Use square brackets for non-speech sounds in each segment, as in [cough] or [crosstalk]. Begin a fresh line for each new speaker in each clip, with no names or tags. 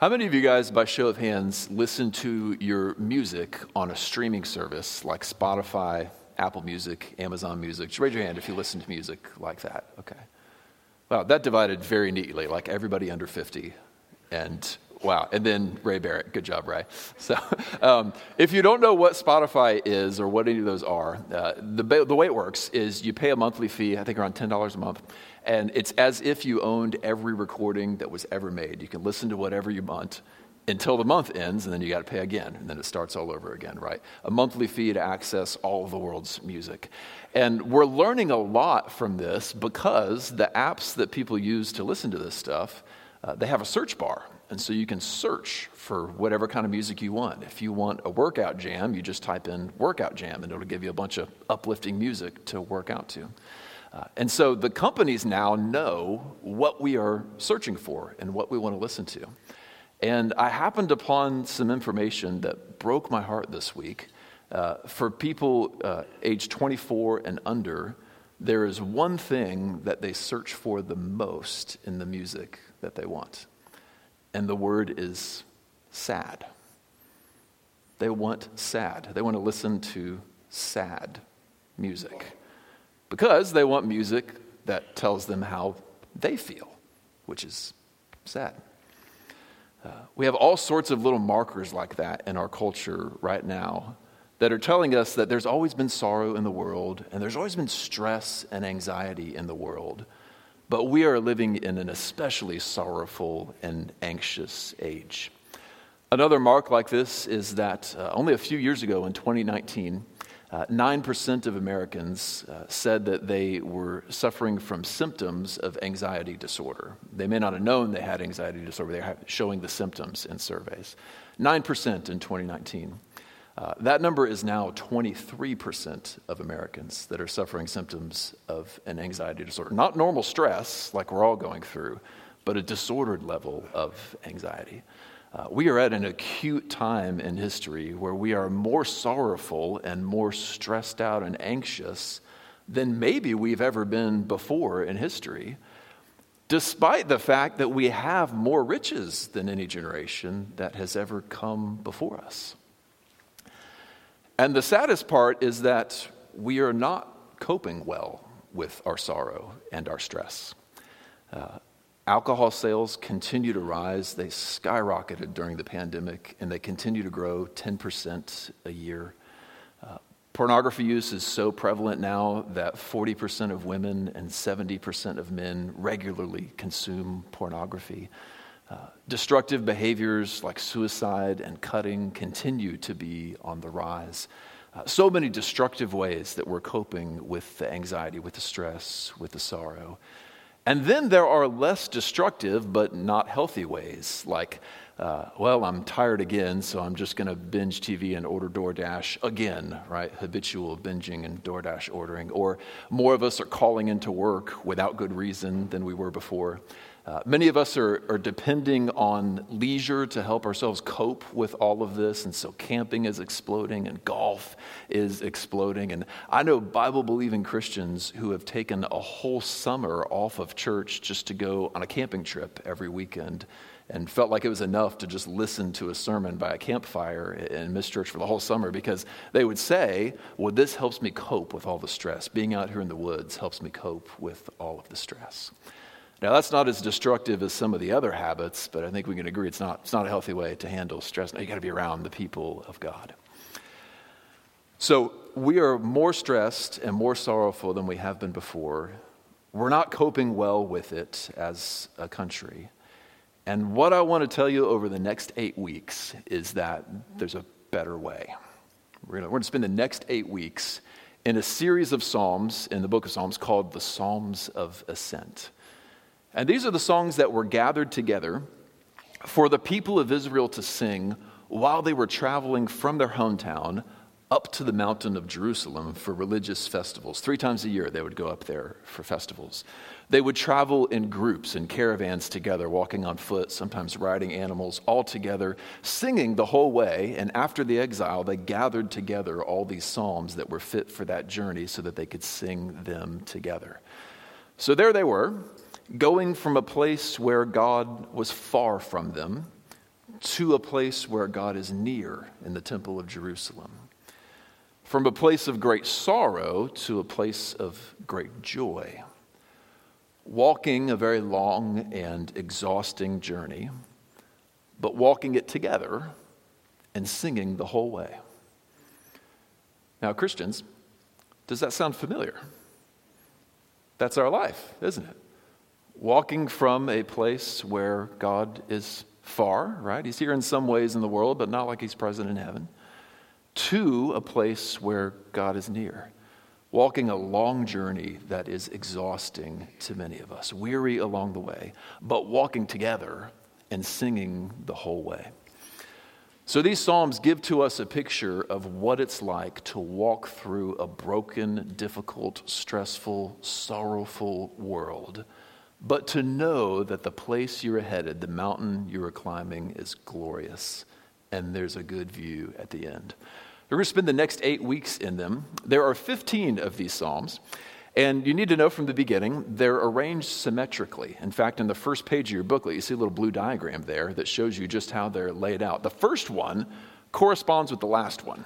How many of you guys, by show of hands, listen to your music on a streaming service like Spotify, Apple Music, Amazon Music? Just raise your hand if you listen to music like that. Okay. Wow, that divided very neatly, like everybody under 50. And wow, and then Ray Barrett. Good job, Ray. [laughs] So, um, if you don't know what Spotify is or what any of those are, uh, the, the way it works is you pay a monthly fee, I think around $10 a month and it's as if you owned every recording that was ever made. You can listen to whatever you want until the month ends, and then you got to pay again, and then it starts all over again, right? A monthly fee to access all of the world's music. And we're learning a lot from this because the apps that people use to listen to this stuff, uh, they have a search bar. And so you can search for whatever kind of music you want. If you want a workout jam, you just type in workout jam, and it'll give you a bunch of uplifting music to work out to. Uh, and so the companies now know what we are searching for and what we want to listen to. And I happened upon some information that broke my heart this week. Uh, for people uh, age 24 and under, there is one thing that they search for the most in the music that they want. And the word is sad. They want sad. They want to listen to sad music because they want music that tells them how they feel, which is sad. Uh, we have all sorts of little markers like that in our culture right now that are telling us that there's always been sorrow in the world and there's always been stress and anxiety in the world. But we are living in an especially sorrowful and anxious age. Another mark like this is that uh, only a few years ago in 2019, uh, 9% of Americans uh, said that they were suffering from symptoms of anxiety disorder. They may not have known they had anxiety disorder, they are showing the symptoms in surveys. 9% in 2019. Uh, that number is now 23% of Americans that are suffering symptoms of an anxiety disorder. Not normal stress, like we're all going through, but a disordered level of anxiety. Uh, we are at an acute time in history where we are more sorrowful and more stressed out and anxious than maybe we've ever been before in history, despite the fact that we have more riches than any generation that has ever come before us. And the saddest part is that we are not coping well with our sorrow and our stress. Uh, Alcohol sales continue to rise. They skyrocketed during the pandemic and they continue to grow 10% a year. Uh, pornography use is so prevalent now that 40% of women and 70% of men regularly consume pornography. Uh, destructive behaviors like suicide and cutting continue to be on the rise. Uh, so many destructive ways that we're coping with the anxiety, with the stress, with the sorrow. And then there are less destructive but not healthy ways, like, uh, well, I'm tired again, so I'm just going to binge TV and order DoorDash again, right? Habitual binging and DoorDash ordering. Or more of us are calling into work without good reason than we were before. Uh, many of us are, are depending on leisure to help ourselves cope with all of this. And so camping is exploding and golf is exploding. And I know Bible believing Christians who have taken a whole summer off of church just to go on a camping trip every weekend and felt like it was enough to just listen to a sermon by a campfire and miss church for the whole summer because they would say, Well, this helps me cope with all the stress. Being out here in the woods helps me cope with all of the stress. Now, that's not as destructive as some of the other habits, but I think we can agree it's not, it's not a healthy way to handle stress. Now, you got to be around the people of God. So, we are more stressed and more sorrowful than we have been before. We're not coping well with it as a country. And what I want to tell you over the next eight weeks is that there's a better way. We're going to spend the next eight weeks in a series of Psalms in the book of Psalms called the Psalms of Ascent. And these are the songs that were gathered together for the people of Israel to sing while they were traveling from their hometown up to the mountain of Jerusalem for religious festivals. Three times a year, they would go up there for festivals. They would travel in groups and caravans together, walking on foot, sometimes riding animals, all together, singing the whole way. And after the exile, they gathered together all these psalms that were fit for that journey so that they could sing them together. So there they were, going from a place where God was far from them to a place where God is near in the Temple of Jerusalem. From a place of great sorrow to a place of great joy. Walking a very long and exhausting journey, but walking it together and singing the whole way. Now, Christians, does that sound familiar? That's our life, isn't it? Walking from a place where God is far, right? He's here in some ways in the world, but not like he's present in heaven, to a place where God is near. Walking a long journey that is exhausting to many of us, weary along the way, but walking together and singing the whole way. So these Psalms give to us a picture of what it's like to walk through a broken, difficult, stressful, sorrowful world but to know that the place you're headed, the mountain you are climbing, is glorious and there's a good view at the end. We're going to spend the next eight weeks in them. There are 15 of these Psalms. And you need to know from the beginning, they're arranged symmetrically. In fact, in the first page of your booklet, you see a little blue diagram there that shows you just how they're laid out. The first one corresponds with the last one.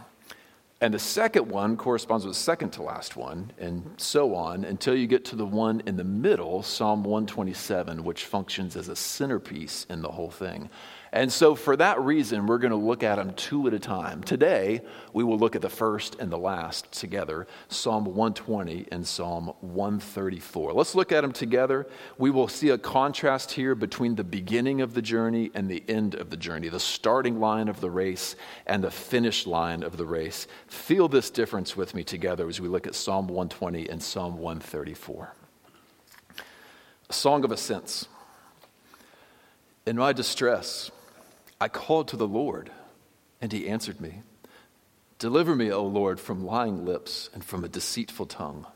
And the second one corresponds with the second to last one, and so on until you get to the one in the middle, Psalm 127, which functions as a centerpiece in the whole thing. And so, for that reason, we're going to look at them two at a time. Today, we will look at the first and the last together Psalm 120 and Psalm 134. Let's look at them together. We will see a contrast here between the beginning of the journey and the end of the journey, the starting line of the race and the finish line of the race. Feel this difference with me together as we look at Psalm 120 and Psalm 134. A song of ascents. In my distress, I called to the Lord, and he answered me. Deliver me, O Lord, from lying lips and from a deceitful tongue.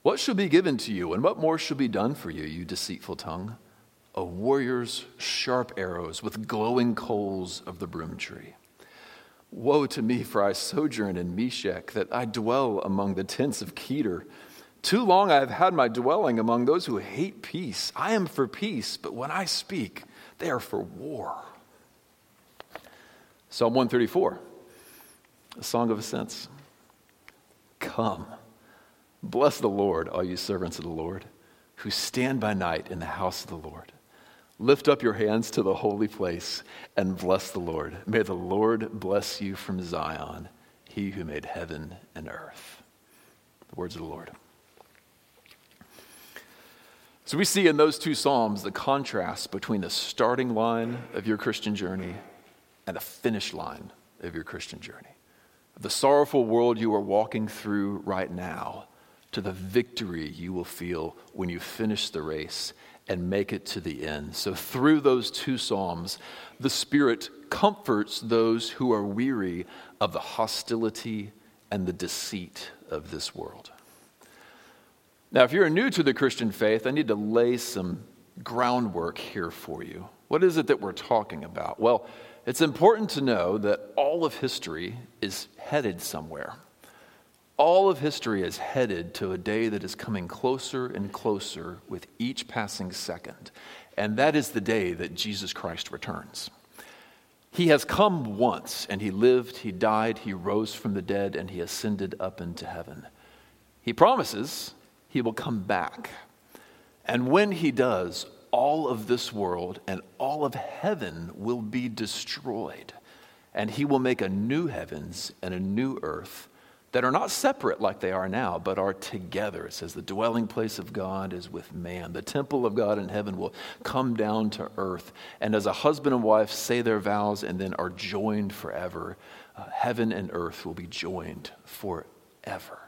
What shall be given to you, and what more shall be done for you, you deceitful tongue? A warrior's sharp arrows with glowing coals of the broom tree. Woe to me, for I sojourn in Meshech, that I dwell among the tents of Kedar. Too long I have had my dwelling among those who hate peace. I am for peace, but when I speak, they are for war. Psalm 134, a song of ascents. Come, bless the Lord, all you servants of the Lord, who stand by night in the house of the Lord. Lift up your hands to the holy place and bless the Lord. May the Lord bless you from Zion, he who made heaven and earth. The words of the Lord. So we see in those two Psalms the contrast between the starting line of your Christian journey and the finish line of your Christian journey. The sorrowful world you are walking through right now to the victory you will feel when you finish the race and make it to the end. So, through those two Psalms, the Spirit comforts those who are weary of the hostility and the deceit of this world. Now, if you're new to the Christian faith, I need to lay some groundwork here for you. What is it that we're talking about? Well, it's important to know that all of history is headed somewhere. All of history is headed to a day that is coming closer and closer with each passing second, and that is the day that Jesus Christ returns. He has come once, and he lived, he died, he rose from the dead, and he ascended up into heaven. He promises he will come back. And when he does, all of this world and all of heaven will be destroyed. And he will make a new heavens and a new earth that are not separate like they are now, but are together. It says the dwelling place of God is with man. The temple of God in heaven will come down to earth. And as a husband and wife say their vows and then are joined forever, uh, heaven and earth will be joined forever.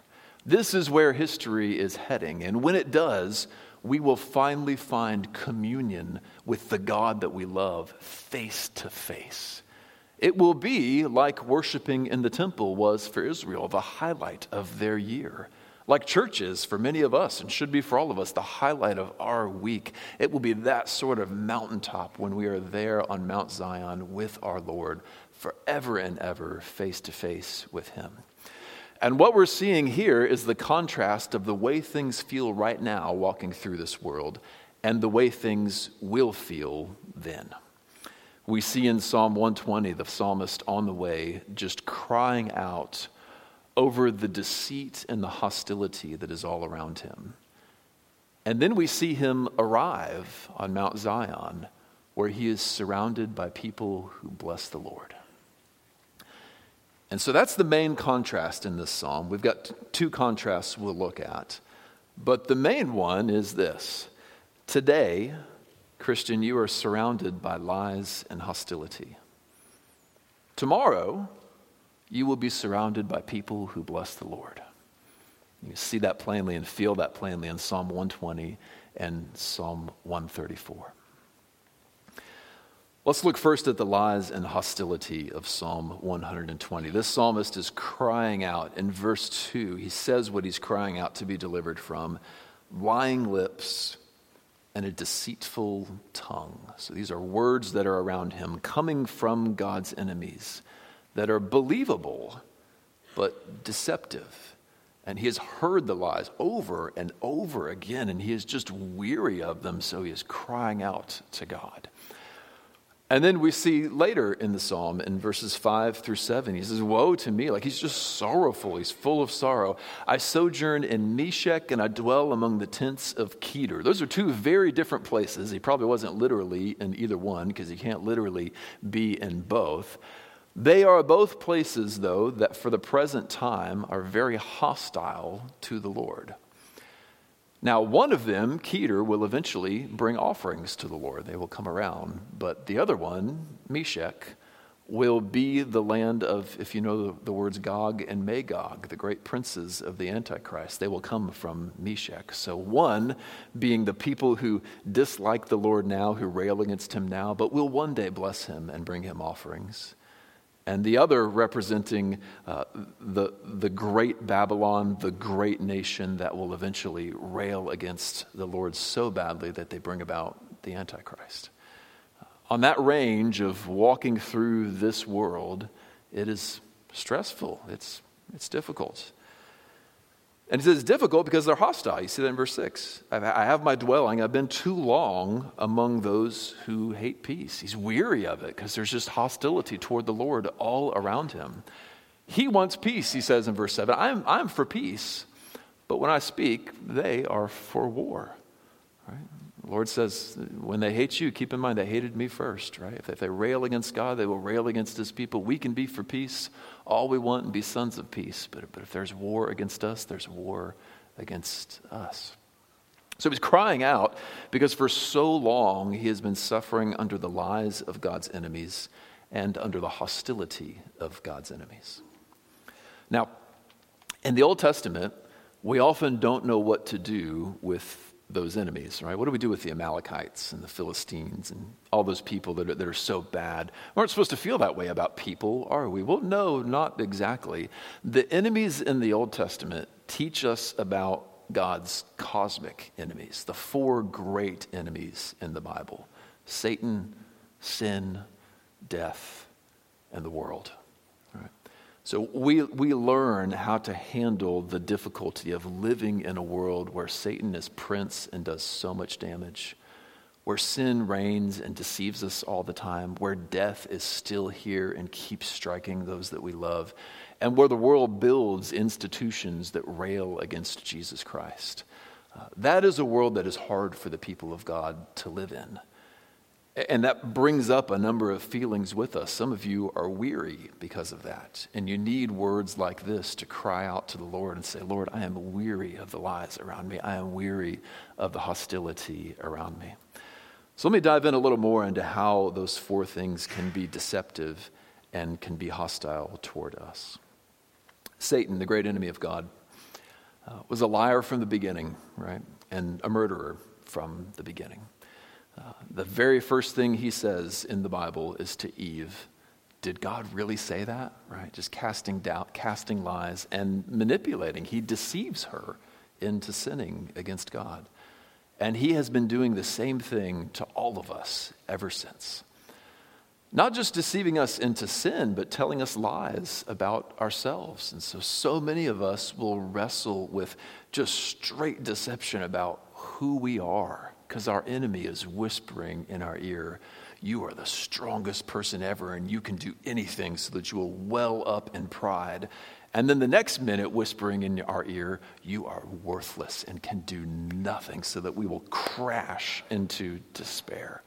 This is where history is heading. And when it does, we will finally find communion with the God that we love face to face. It will be like worshiping in the temple was for Israel, the highlight of their year. Like churches for many of us, and should be for all of us, the highlight of our week. It will be that sort of mountaintop when we are there on Mount Zion with our Lord forever and ever, face to face with Him. And what we're seeing here is the contrast of the way things feel right now walking through this world and the way things will feel then. we see in Psalm 120 the psalmist on the way just crying out over the deceit and the hostility that is all around him. And then we see him arrive on Mount Zion, where he is surrounded by people who bless the Lord. And so that's the main contrast in this psalm. We've got two contrasts we'll look at. But the main one is this Today, Christian, you are surrounded by lies and hostility. Tomorrow, you will be surrounded by people who bless the Lord. You see that plainly and feel that plainly in Psalm 120 and Psalm 134. Let's look first at the lies and hostility of Psalm 120. This psalmist is crying out in verse 2. He says what he's crying out to be delivered from lying lips and a deceitful tongue. So these are words that are around him coming from God's enemies that are believable but deceptive. And he has heard the lies over and over again, and he is just weary of them, so he is crying out to God. And then we see later in the psalm, in verses 5 through 7, he says, Woe to me! Like he's just sorrowful. He's full of sorrow. I sojourn in Meshech and I dwell among the tents of Kedar. Those are two very different places. He probably wasn't literally in either one because he can't literally be in both. They are both places, though, that for the present time are very hostile to the Lord. Now, one of them, Kedar, will eventually bring offerings to the Lord. They will come around. But the other one, Meshech, will be the land of, if you know the, words Gog and Magog, the great princes of the Antichrist. They will come from Meshech. So, one being the people who dislike the Lord now, who rail against him now, but will one day bless him and bring him offerings and the other representing uh, the, the great Babylon, the great nation that will eventually rail against the Lord so badly that they bring about the Antichrist. Uh, on that range of walking through this world, it is stressful, it's, it's difficult. And he says it's difficult because they're hostile. You see that in verse 6. I have my dwelling. I've been too long among those who hate peace. He's weary of it because there's just hostility toward the Lord all around him. He wants peace, he says in verse 7. I'm, I'm for peace, but when I speak, they are for war. The Lord says, when they hate you, keep in mind they hated me first, right? If they rail against God, they will rail against his people. We can be for peace all we want and be sons of peace. But, but if there's war against us, there's war against us. So he's crying out because for so long he has been suffering under the lies of God's enemies and under the hostility of God's enemies. Now, in the Old Testament, we often don't know what to do with those enemies, right? What do we do with the Amalekites and the Philistines and all those people that are, that are so bad? We aren't supposed to feel that way about people, are we? Well, no, not exactly. The enemies in the Old Testament teach us about God's cosmic enemies, the four great enemies in the Bible Satan, sin, death, and the world. So we, we learn how to handle the difficulty of living in a world where Satan is prince and does so much damage, where sin reigns and deceives us all the time, where death is still here and keeps striking those that we love, and where the world builds institutions that rail against Jesus Christ. Uh, that is a world that is hard for the people of God to live in. And that brings up a number of feelings with us. Some of you are weary because of that. And you need words like this to cry out to the Lord and say, Lord, I am weary of the lies around me. I am weary of the hostility around me. So let me dive in a little more into how those four things can be deceptive and can be hostile toward us. Satan, the great enemy of God, uh, was a liar from the beginning, right? And a murderer from the beginning the very first thing he says in the Bible is to Eve, did God really say that? Right? Just casting doubt, casting lies, and manipulating. He deceives her into sinning against God. And he has been doing the same thing to all of us ever since. Not just deceiving us into sin, but telling us lies about ourselves. And so, so many of us will wrestle with just straight deception about who we are because our enemy is whispering in our ear, you are the strongest person ever and you can do anything so that you will well up in pride. And then the next minute, whispering in our ear, you are worthless and can do nothing so that we will crash into despair.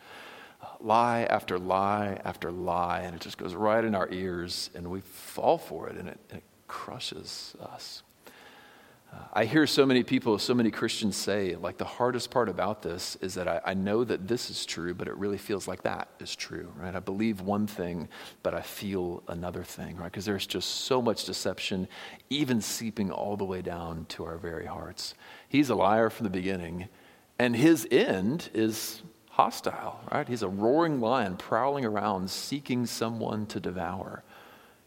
Uh, lie after lie after lie, and it just goes right in our ears, and we fall for it, and it, it crushes us. I hear so many people, so many Christians say, like, the hardest part about this is that I, I, know that this is true, but it really feels like that is true, right? I believe one thing, but I feel another thing, right? Because there's just so much deception, even seeping all the way down to our very hearts. He's a liar from the beginning, and his end is hostile, right? He's a roaring lion prowling around, seeking someone to devour.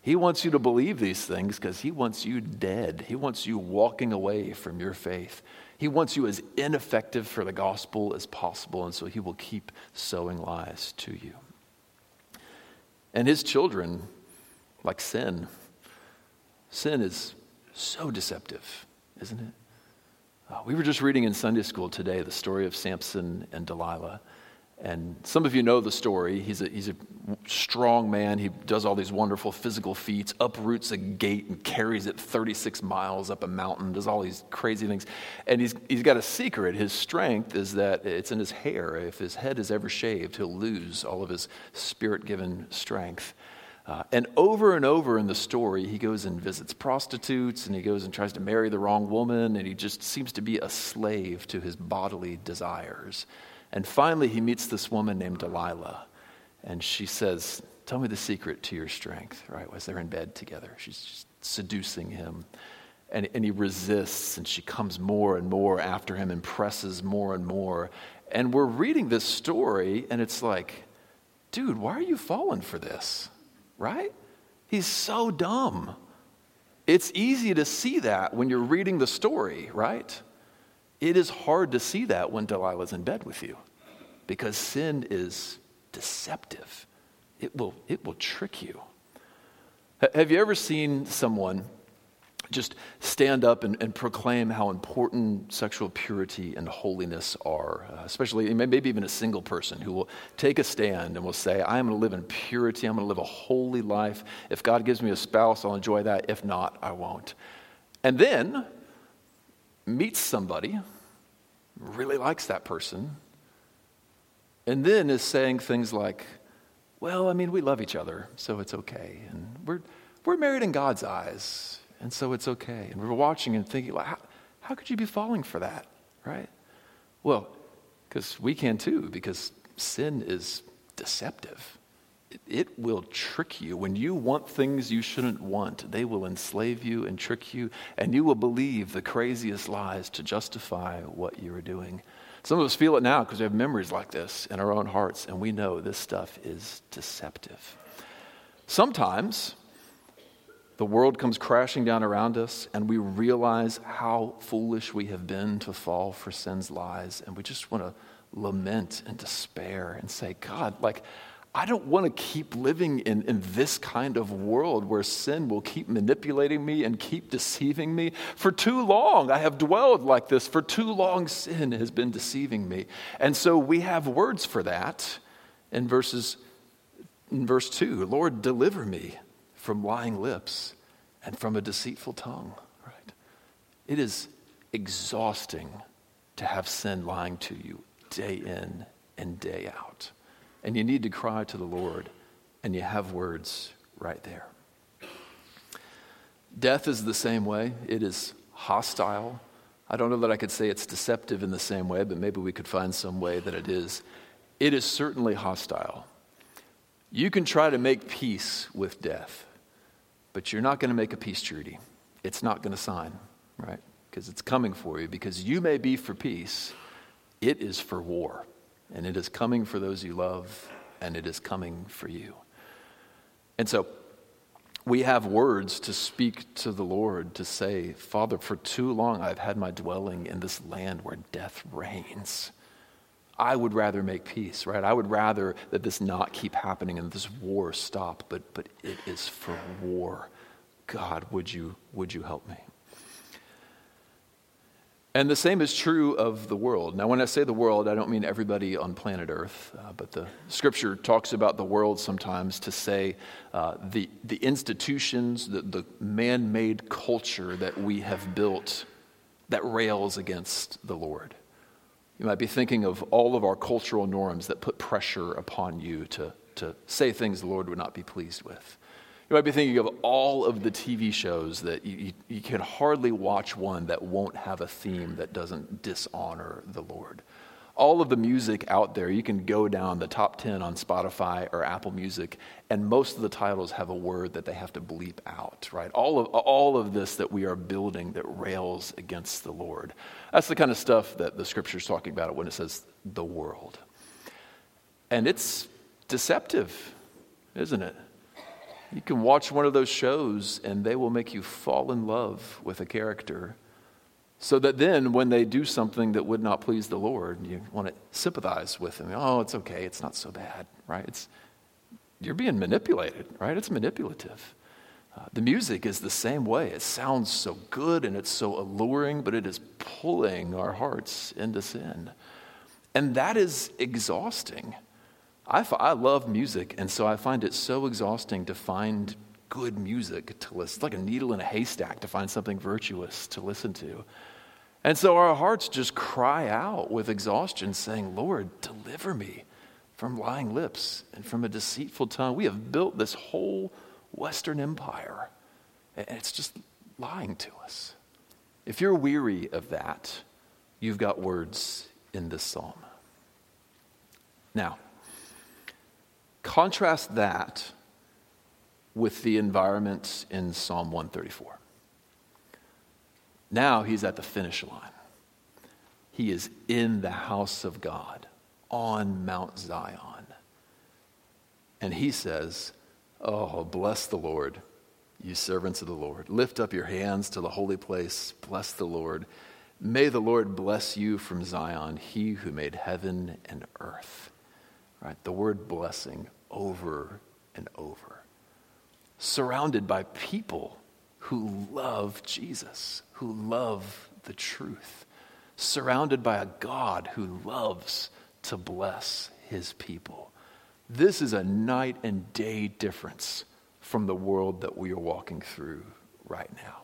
He wants you to believe these things because he wants you dead. He wants you walking away from your faith. He wants you as ineffective for the gospel as possible, and so he will keep sowing lies to you. And his children, like sin, sin is so deceptive, isn't it? Uh, we were just reading in Sunday school today the story of Samson and Delilah. And some of you know the story. He's a, he's a strong man. He does all these wonderful physical feats, uproots a gate and carries it 36 miles up a mountain, does all these crazy things. And he's, he's got a secret. His strength is that it's in his hair. If his head is ever shaved, he'll lose all of his spirit given strength. Uh, and over and over in the story, he goes and visits prostitutes and he goes and tries to marry the wrong woman, and he just seems to be a slave to his bodily desires. And finally, he meets this woman named Delilah. And she says, Tell me the secret to your strength, right? As they're in bed together, she's seducing him. And, and he resists, and she comes more and more after him and presses more and more. And we're reading this story, and it's like, dude, why are you falling for this? Right? He's so dumb. It's easy to see that when you're reading the story, right? It is hard to see that when Delilah's in bed with you because sin is deceptive. It will, it will trick you. Have you ever seen someone just stand up and, and proclaim how important sexual purity and holiness are, uh, especially maybe even a single person who will take a stand and will say, I am going to live in purity, I'm going to live a holy life. If God gives me a spouse, I'll enjoy that. If not, I won't. And then meets somebody really likes that person, and then is saying things like, well, I mean, we love each other, so it's okay. And we're, we're married in God's eyes, and so it's okay. And we're watching and thinking, how, how could you be falling for that, right? Well, because we can too, because sin is deceptive. It, will trick you. When you want things you shouldn't want, they will enslave you and trick you, and you will believe the craziest lies to justify what you are doing. Some of us feel it now because we have memories like this in our own hearts, and we know this stuff is deceptive. Sometimes the world comes crashing down around us, and we realize how foolish we have been to fall for sin's lies, and we just want to lament and despair and say, God, like, I don't want to keep living in, in this kind of world where sin will keep manipulating me and keep deceiving me. For too long, I have dwelled like this. For too long, sin has been deceiving me. And so we have words for that in verses in verse 2. Lord, deliver me from lying lips and from a deceitful tongue. Right? It is exhausting to have sin lying to you day in and day out and you need to cry to the Lord, and you have words right there. Death is the same way, it is hostile. I don't know that I could say it's deceptive in the same way, but maybe we could find some way that it is. It is certainly hostile. You can try to make peace with death, but you're not going to make a peace treaty. It's not going to sign, right? Because it's coming for you, because you may be for peace, it is for war and it is coming for those you love, and it is coming for you. And so we have words to speak to the Lord to say, Father, for too long I've had my dwelling in this land where death reigns. I would rather make peace, right? I would rather that this not keep happening and this war stop, but, but it is for war. God, would you, would you help me? And the same is true of the world. Now, when I say the world, I don't mean everybody on planet Earth, uh, but the scripture talks about the world sometimes to say uh, the, the institutions, the, the man made culture that we have built that rails against the Lord. You might be thinking of all of our cultural norms that put pressure upon you to, to say things the Lord would not be pleased with. You might be thinking of all of the TV shows that you, you, you, can hardly watch one that won't have a theme that doesn't dishonor the Lord. All of the music out there, you can go down the top 10 on Spotify or Apple Music, and most of the titles have a word that they have to bleep out, right? All of, all of this that we are building that rails against the Lord. That's the kind of stuff that the scripture is talking about when it says the world. And it's deceptive, isn't it? You can watch one of those shows and they will make you fall in love with a character. So that then, when they do something that would not please the Lord, you want to sympathize with them. Oh, it's okay. It's not so bad, right? It's, you're being manipulated, right? It's manipulative. Uh, the music is the same way. It sounds so good and it's so alluring, but it is pulling our hearts into sin. And that is exhausting. I, f- I love music, and so I find it so exhausting to find good music to listen. It's like a needle in a haystack to find something virtuous to listen to. And so our hearts just cry out with exhaustion, saying, Lord, deliver me from lying lips and from a deceitful tongue. We have built this whole Western empire, and it's just lying to us. If you're weary of that, you've got words in this psalm. Now, Contrast that with the environment in Psalm 134. Now he's at the finish line. He is in the house of God on Mount Zion. And he says, Oh, bless the Lord, you servants of the Lord. Lift up your hands to the holy place. Bless the Lord. May the Lord bless you from Zion, he who made heaven and earth. Right? The word blessing over and over. Surrounded by people who love Jesus, who love the truth. Surrounded by a God who loves to bless his people. This is a night and day difference from the world that we are walking through right now.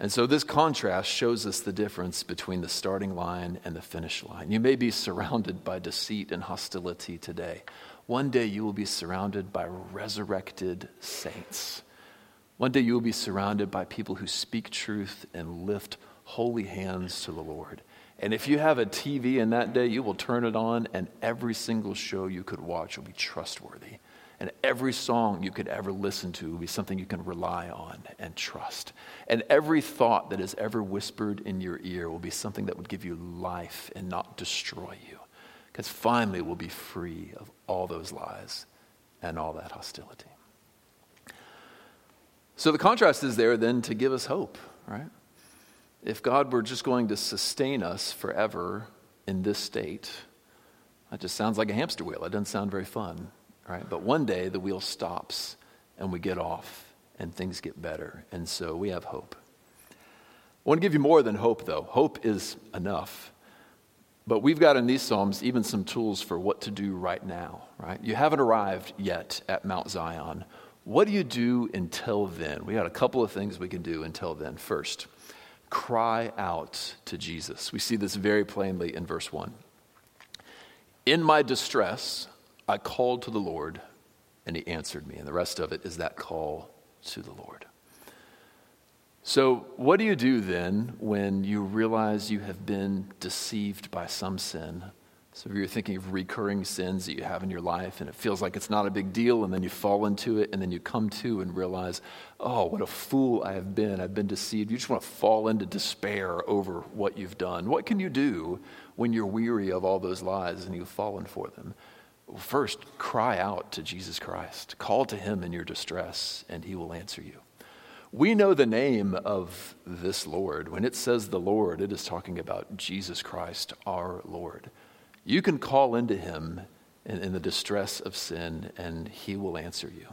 And so, this contrast shows us the difference between the starting line and the finish line. You may be surrounded by deceit and hostility today. One day, you will be surrounded by resurrected saints. One day, you will be surrounded by people who speak truth and lift holy hands to the Lord. And if you have a TV in that day, you will turn it on, and every single show you could watch will be trustworthy. And every song you could ever listen to will be something you can rely on and trust. And every thought that is ever whispered in your ear will be something that would give you life and not destroy you. Because finally we'll be free of all those lies and all that hostility. So the contrast is there then to give us hope, right? If God were just going to sustain us forever in this state, that just sounds like a hamster wheel. It doesn't sound very fun right? But one day the wheel stops and we get off and things get better. And so we have hope. I want to give you more than hope, though. Hope is enough. But we've got in these Psalms even some tools for what to do right now, right? You haven't arrived yet at Mount Zion. What do you do until then? We got a couple of things we can do until then. First, cry out to Jesus. We see this very plainly in verse 1. In my distress, I called to the Lord, and he answered me. And the rest of it is that call to the Lord. So, what do you do then when you realize you have been deceived by some sin? So, if you're thinking of recurring sins that you have in your life and it feels like it's not a big deal, and then you fall into it, and then you come to and realize, oh, what a fool I have been. I've been deceived. You just want to fall into despair over what you've done. What can you do when you're weary of all those lies and you've fallen for them? First, cry out to Jesus Christ. Call to him in your distress, and he will answer you. We know the name of this Lord. When it says the Lord, it is talking about Jesus Christ, our Lord. You can call into him in, in the distress of sin, and he will answer you.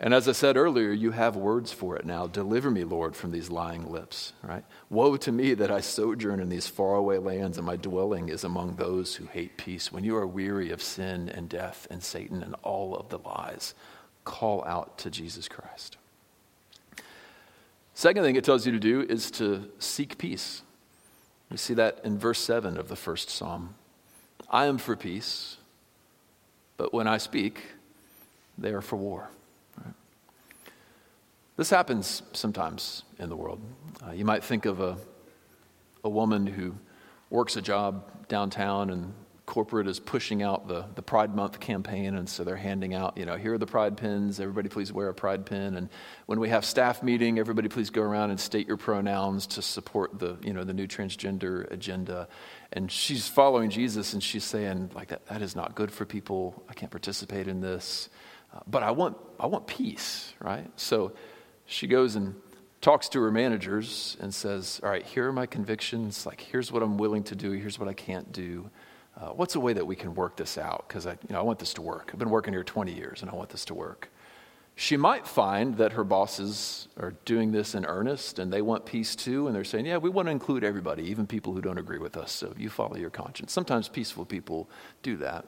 And as I said earlier, you have words for it now. Deliver me, Lord, from these lying lips, right? Woe to me that I sojourn in these faraway lands, and my dwelling is among those who hate peace. When you are weary of sin and death and Satan and all of the lies, call out to Jesus Christ. Second thing it tells you to do is to seek peace. We see that in verse 7 of the first psalm. I am for peace, but when I speak, they are for war. This happens sometimes in the world. Uh, you might think of a, a woman who works a job downtown and corporate is pushing out the, the Pride Month campaign, and so they're handing out, you know, here are the Pride pins. Everybody, please wear a Pride pin. And when we have staff meeting, everybody, please go around and state your pronouns to support the, you know, the new transgender agenda. And she's following Jesus, and she's saying, like, that, that is not good for people. I can't participate in this, uh, but I want, I want peace, right? So she goes and talks to her managers and says, all right, here are my convictions. Like, here's what I'm willing to do. Here's what I can't do uh, what's a way that we can work this out? Because I, you know, I want this to work. I've been working here 20 years and I want this to work. She might find that her bosses are doing this in earnest and they want peace too, and they're saying, Yeah, we want to include everybody, even people who don't agree with us, so you follow your conscience. Sometimes peaceful people do that.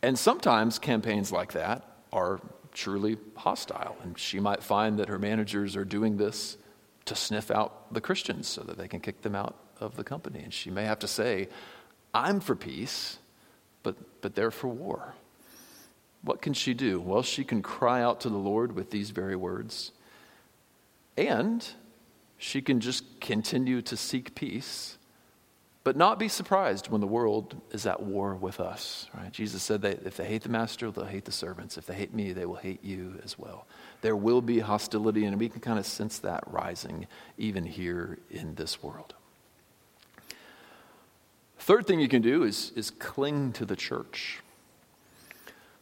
And sometimes campaigns like that are truly hostile, and she might find that her managers are doing this to sniff out the Christians so that they can kick them out of the company. And she may have to say, I'm for peace, but, but they're for war. What can she do? Well, she can cry out to the Lord with these very words, and she can just continue to seek peace, but not be surprised when the world is at war with us. Right? Jesus said that if they hate the master, they'll hate the servants. If they hate me, they will hate you as well. There will be hostility, and we can kind of sense that rising even here in this world. Third thing you can do is, is cling to the church.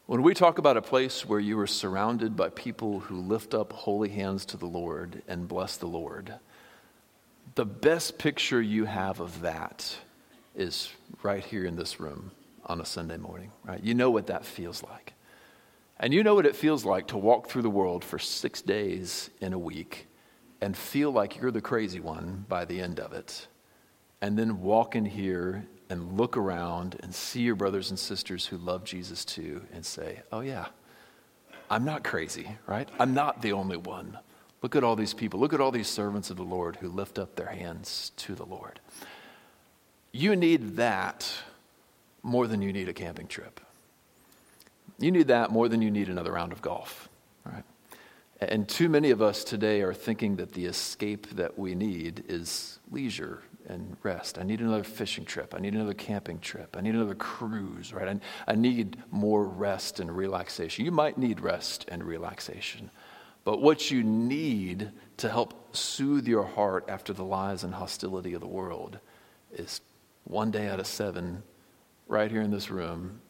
When we talk about a place where you are surrounded by people who lift up holy hands to the Lord and bless the Lord, the best picture you have of that is right here in this room on a Sunday morning, right? You know what that feels like. And you know what it feels like to walk through the world for six days in a week and feel like you're the crazy one by the end of it. And then walk in here and look around and see your brothers and sisters who love Jesus too and say, oh, yeah, I'm not crazy, right? I'm not the only one. Look at all these people. Look at all these servants of the Lord who lift up their hands to the Lord. You need that more than you need a camping trip. You need that more than you need another round of golf, right? And too many of us today are thinking that the escape that we need is leisure and rest. I need another fishing trip. I need another camping trip. I need another cruise, right? I, I need more rest and relaxation. You might need rest and relaxation. But what you need to help soothe your heart after the lies and hostility of the world is one day out of seven, right here in this room,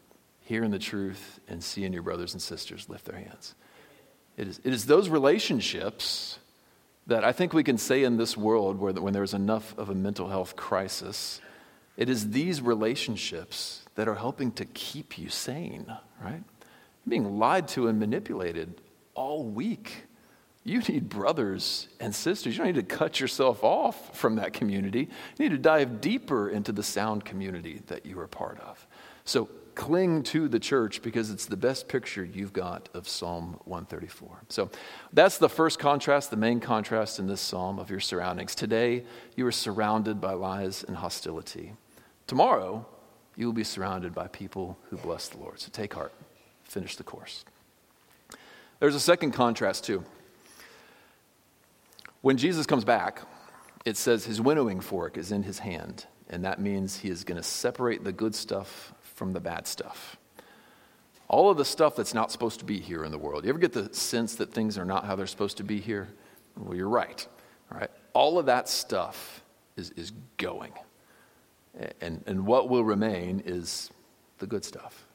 hearing the truth and seeing your brothers and sisters lift their hands. It is, it is those relationships that I think we can say in this world where when there's enough of a mental health crisis, it is these relationships that are helping to keep you sane, right? being lied to and manipulated all week. You need brothers and sisters. You don't need to cut yourself off from that community. You need to dive deeper into the sound community that you are part of. So cling to the church because it's the best picture you've got of Psalm 134. So that's the first contrast, the main contrast in this psalm of your surroundings. Today, you are surrounded by lies and hostility. Tomorrow, you will be surrounded by people who bless the Lord. So take heart, finish the course. There's a second contrast, too. When Jesus comes back, it says his winnowing fork is in his hand, and that means he is going to separate the good stuff from the bad stuff. All of the stuff that's not supposed to be here in the world. You ever get the sense that things are not how they're supposed to be here? Well, you're right. All right. All of that stuff is, is going. And, and what will remain is the good stuff.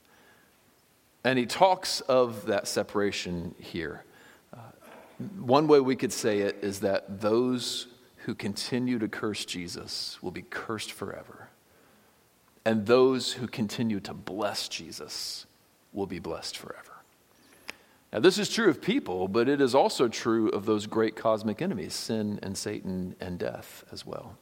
And he talks of that separation here. Uh, one way we could say it is that those who continue to curse Jesus will be cursed forever and those who continue to bless Jesus will be blessed forever. Now, this is true of people, but it is also true of those great cosmic enemies, sin and Satan and death as well.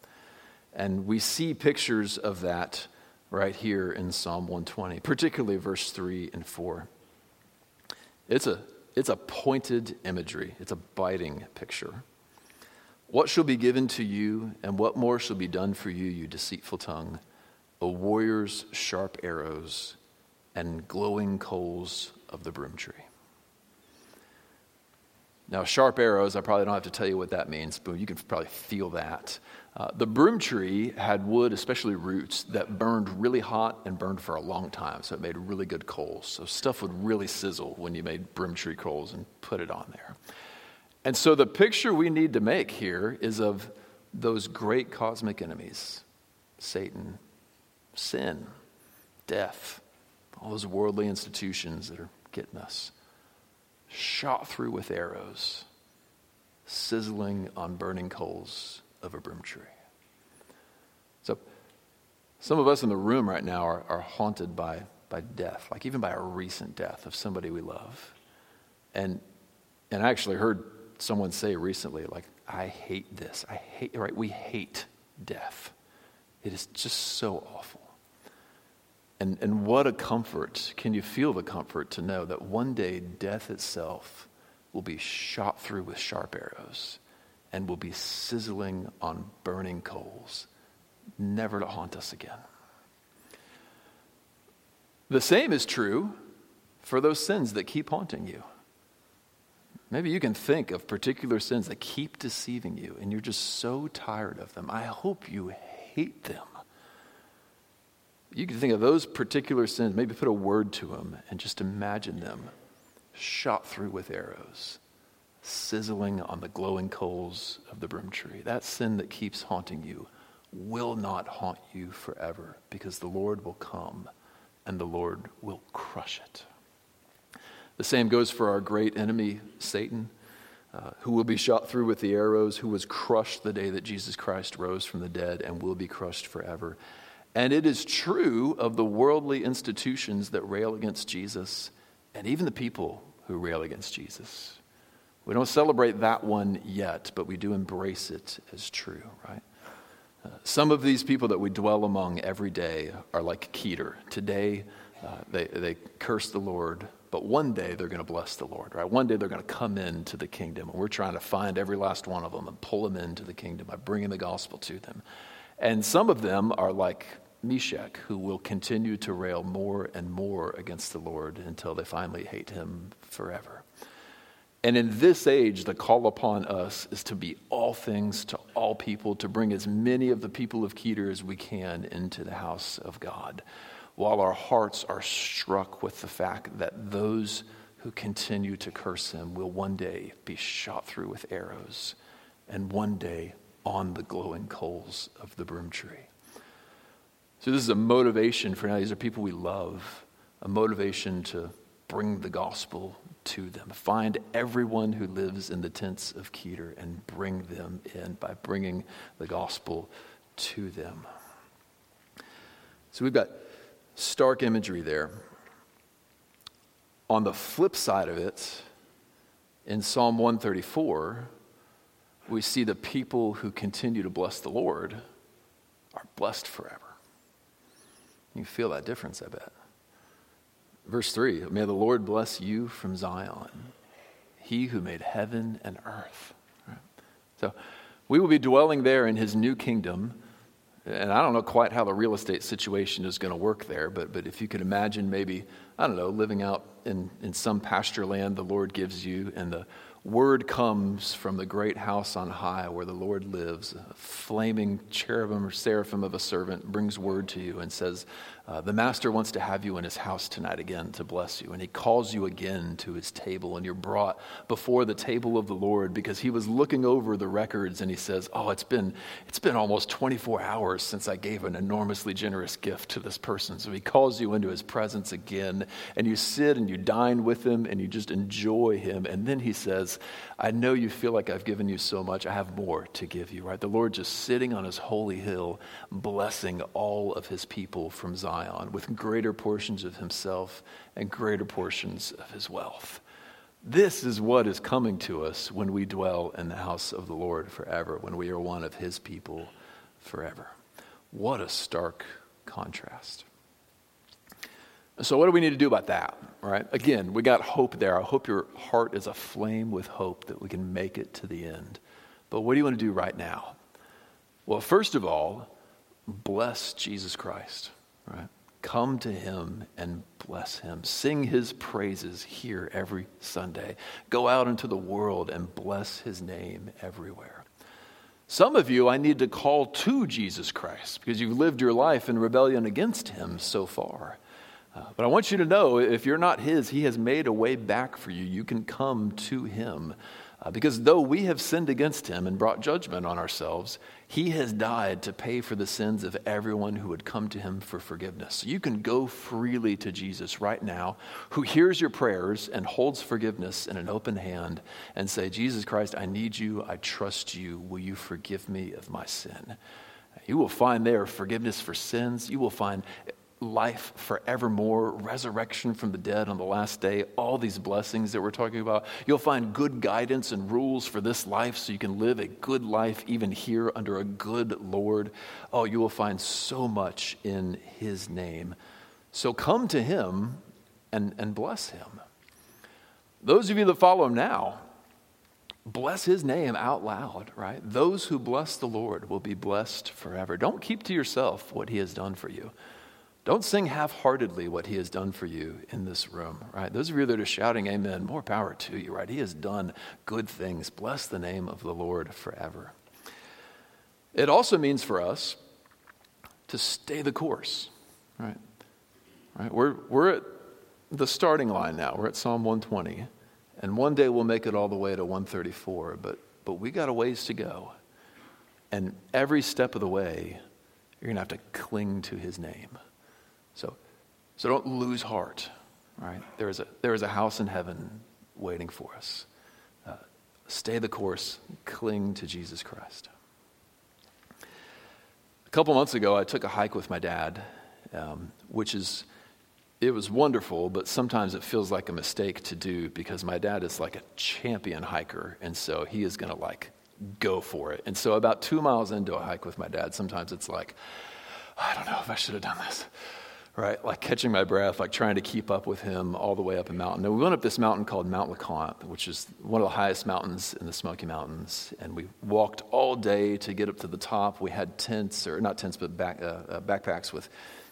And we see pictures of that right here in Psalm 120, particularly verse 3 and 4. It's a, it's a pointed imagery, it's a biting picture. What shall be given to you, and what more shall be done for you, you deceitful tongue? A warrior's sharp arrows and glowing coals of the broom tree. Now, sharp arrows, I probably don't have to tell you what that means, but you can probably feel that. Uh, the broom tree had wood, especially roots, that burned really hot and burned for a long time, so it made really good coals. So stuff would really sizzle when you made broom tree coals and put it on there. And so the picture we need to make here is of those great cosmic enemies Satan, sin, death, all those worldly institutions that are getting us shot through with arrows, sizzling on burning coals of a broom tree. So, some of us in the room right now are, are haunted by, by death, like even by a recent death of somebody we love. And, and I actually heard someone say recently, like, I hate this. I hate, right? We hate death. It is just so awful. And, and what a comfort. Can you feel the comfort to know that one day death itself will be shot through with sharp arrows and will be sizzling on burning coals, never to haunt us again? The same is true for those sins that keep haunting you. Maybe you can think of particular sins that keep deceiving you and you're just so tired of them. I hope you hate them you can think of those particular sins, maybe put a word to them, and just imagine them shot through with arrows, sizzling on the glowing coals of the broom tree. That sin that keeps haunting you will not haunt you forever because the Lord will come and the Lord will crush it. The same goes for our great enemy, Satan. Uh, who will be shot through with the arrows, who was crushed the day that Jesus Christ rose from the dead and will be crushed forever. And it is true of the worldly institutions that rail against Jesus and even the people who rail against Jesus. We don't celebrate that one yet, but we do embrace it as true, right? Uh, some of these people that we dwell among every day are like Kedar. Today, uh, they, they curse the Lord, but one day they're going to bless the Lord, right? One day they're going to come into the kingdom. And we're trying to find every last one of them and pull them into the kingdom by bringing the gospel to them. And some of them are like Meshech, who will continue to rail more and more against the Lord until they finally hate him forever. And in this age, the call upon us is to be all things to all people, to bring as many of the people of Kedar as we can into the house of God, while our hearts are struck with the fact that those who continue to curse him will one day be shot through with arrows, and one day on the glowing coals of the broom tree. So, this is a motivation for now. These are people we love, a motivation to bring the gospel to them. Find everyone who lives in the tents of Kedar and bring them in by bringing the gospel to them. So, we've got stark imagery there. On the flip side of it, in Psalm 134, we see the people who continue to bless the Lord are blessed forever. You feel that difference, I bet. Verse 3 May the Lord bless you from Zion, he who made heaven and earth. Right? So we will be dwelling there in his new kingdom. And I don't know quite how the real estate situation is going to work there, but, but if you could imagine maybe, I don't know, living out in, in some pasture land the Lord gives you, and the word comes from the great house on high where the Lord lives. A flaming cherubim or seraphim of a servant brings word to you and says, uh, The master wants to have you in his house tonight again to bless you. And he calls you again to his table, and you're brought before the table of the Lord because he was looking over the records and he says, Oh, it's been, it's been almost 24 hours since I gave an enormously generous gift to this person. So he calls you into his presence again, and you sit and you dine with him and you just enjoy him. And then he says, I know you feel like I've given you so much. I have more to give you, right? The Lord just sitting on his holy hill, blessing all of his people from Zion with greater portions of himself and greater portions of his wealth. This is what is coming to us when we dwell in the house of the Lord forever, when we are one of his people forever. What a stark contrast. So, what do we need to do about that, right? Again, we got hope there. I hope your heart is aflame with hope that we can make it to the end. But what do you want to do right now? Well, first of all, bless Jesus Christ, right? Come to him and bless him. Sing his praises here every Sunday. Go out into the world and bless his name everywhere. Some of you, I need to call to Jesus Christ because you've lived your life in rebellion against him so far. Uh, but I want you to know if you're not his, he has made a way back for you. You can come to him. Uh, because though we have sinned against him and brought judgment on ourselves, he has died to pay for the sins of everyone who would come to him for forgiveness. So you can go freely to Jesus right now, who hears your prayers and holds forgiveness in an open hand, and say, Jesus Christ, I need you. I trust you. Will you forgive me of my sin? You will find there forgiveness for sins. You will find life forevermore, resurrection from the dead on the last day, all these blessings that we're talking about. You'll find good guidance and rules for this life so you can live a good life even here under a good Lord. Oh, you will find so much in His name. So come to Him and, and bless Him. Those of you that follow Him now, bless his name out loud, right? Those who bless the Lord will be blessed forever. Don't keep to yourself what he has done for you. Don't sing half heartedly what he has done for you in this room, right? Those of you that are shouting amen, more power to you, right? He has done good things. Bless the name of the Lord forever. It also means for us to stay the course, right? Right? We're, we're at the starting line now. We're at Psalm 120. And one day we'll make it all the way to 134, but, but we got a ways to go. And every step of the way, you're going to have to cling to his name. So, so don't lose heart, right? There is a, there is a house in heaven waiting for us. Uh, stay the course, cling to Jesus Christ. A couple months ago, I took a hike with my dad, um, which is, it was wonderful, but sometimes it feels like a mistake to do because my dad is like a champion hiker, and so he is going to like go for it. And so, about two miles into a hike with my dad, sometimes it's like, I don't know if I should have done this right? Like catching my breath, like trying to keep up with him all the way up a mountain. And we went up this mountain called Mount LeConte, which is one of the highest mountains in the Smoky Mountains. And we walked all day to get up to the top. We had tents, or not tents, but back, uh, uh, backpacks with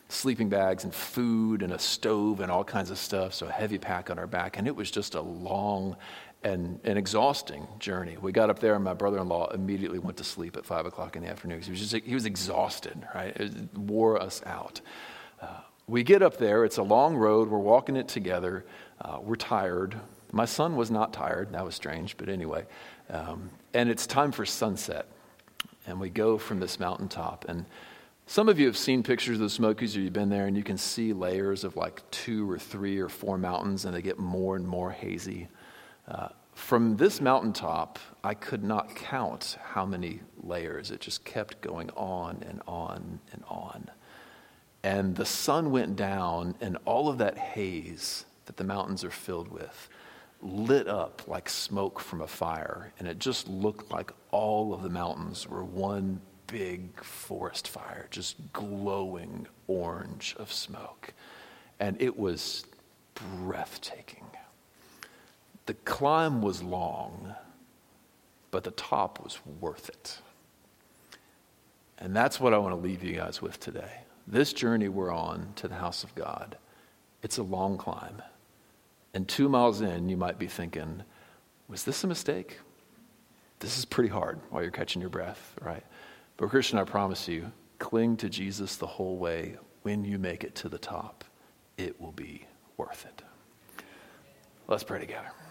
sleeping bags and food and a stove and all kinds of stuff. So a heavy pack on our back. And it was just a long and an exhausting journey. We got up there, and my brother-in-law immediately went to sleep at five o'clock in the afternoon. He was just he was exhausted, right? It wore us out. We get up there, it's a long road, we're walking it together, uh, we're tired. My son was not tired, that was strange, but anyway. Um, and it's time for sunset. And we go from this mountaintop. And some of you have seen pictures of the Smokies, or you've been there, and you can see layers of like two or three or four mountains, and they get more and more hazy. Uh, from this mountaintop, I could not count how many layers. It just kept going on and on and on. And the sun went down, and all of that haze that the mountains are filled with lit up like smoke from a fire. And it just looked like all of the mountains were one big forest fire, just glowing orange of smoke. And it was breathtaking. The climb was long, but the top was worth it. And that's what I want to leave you guys with today. This journey we're on to the house of God, it's a long climb. And two miles in, you might be thinking, was this a mistake? This is pretty hard while you're catching your breath, right? But, Christian, I promise you, cling to Jesus the whole way. When you make it to the top, it will be worth it. Let's pray together.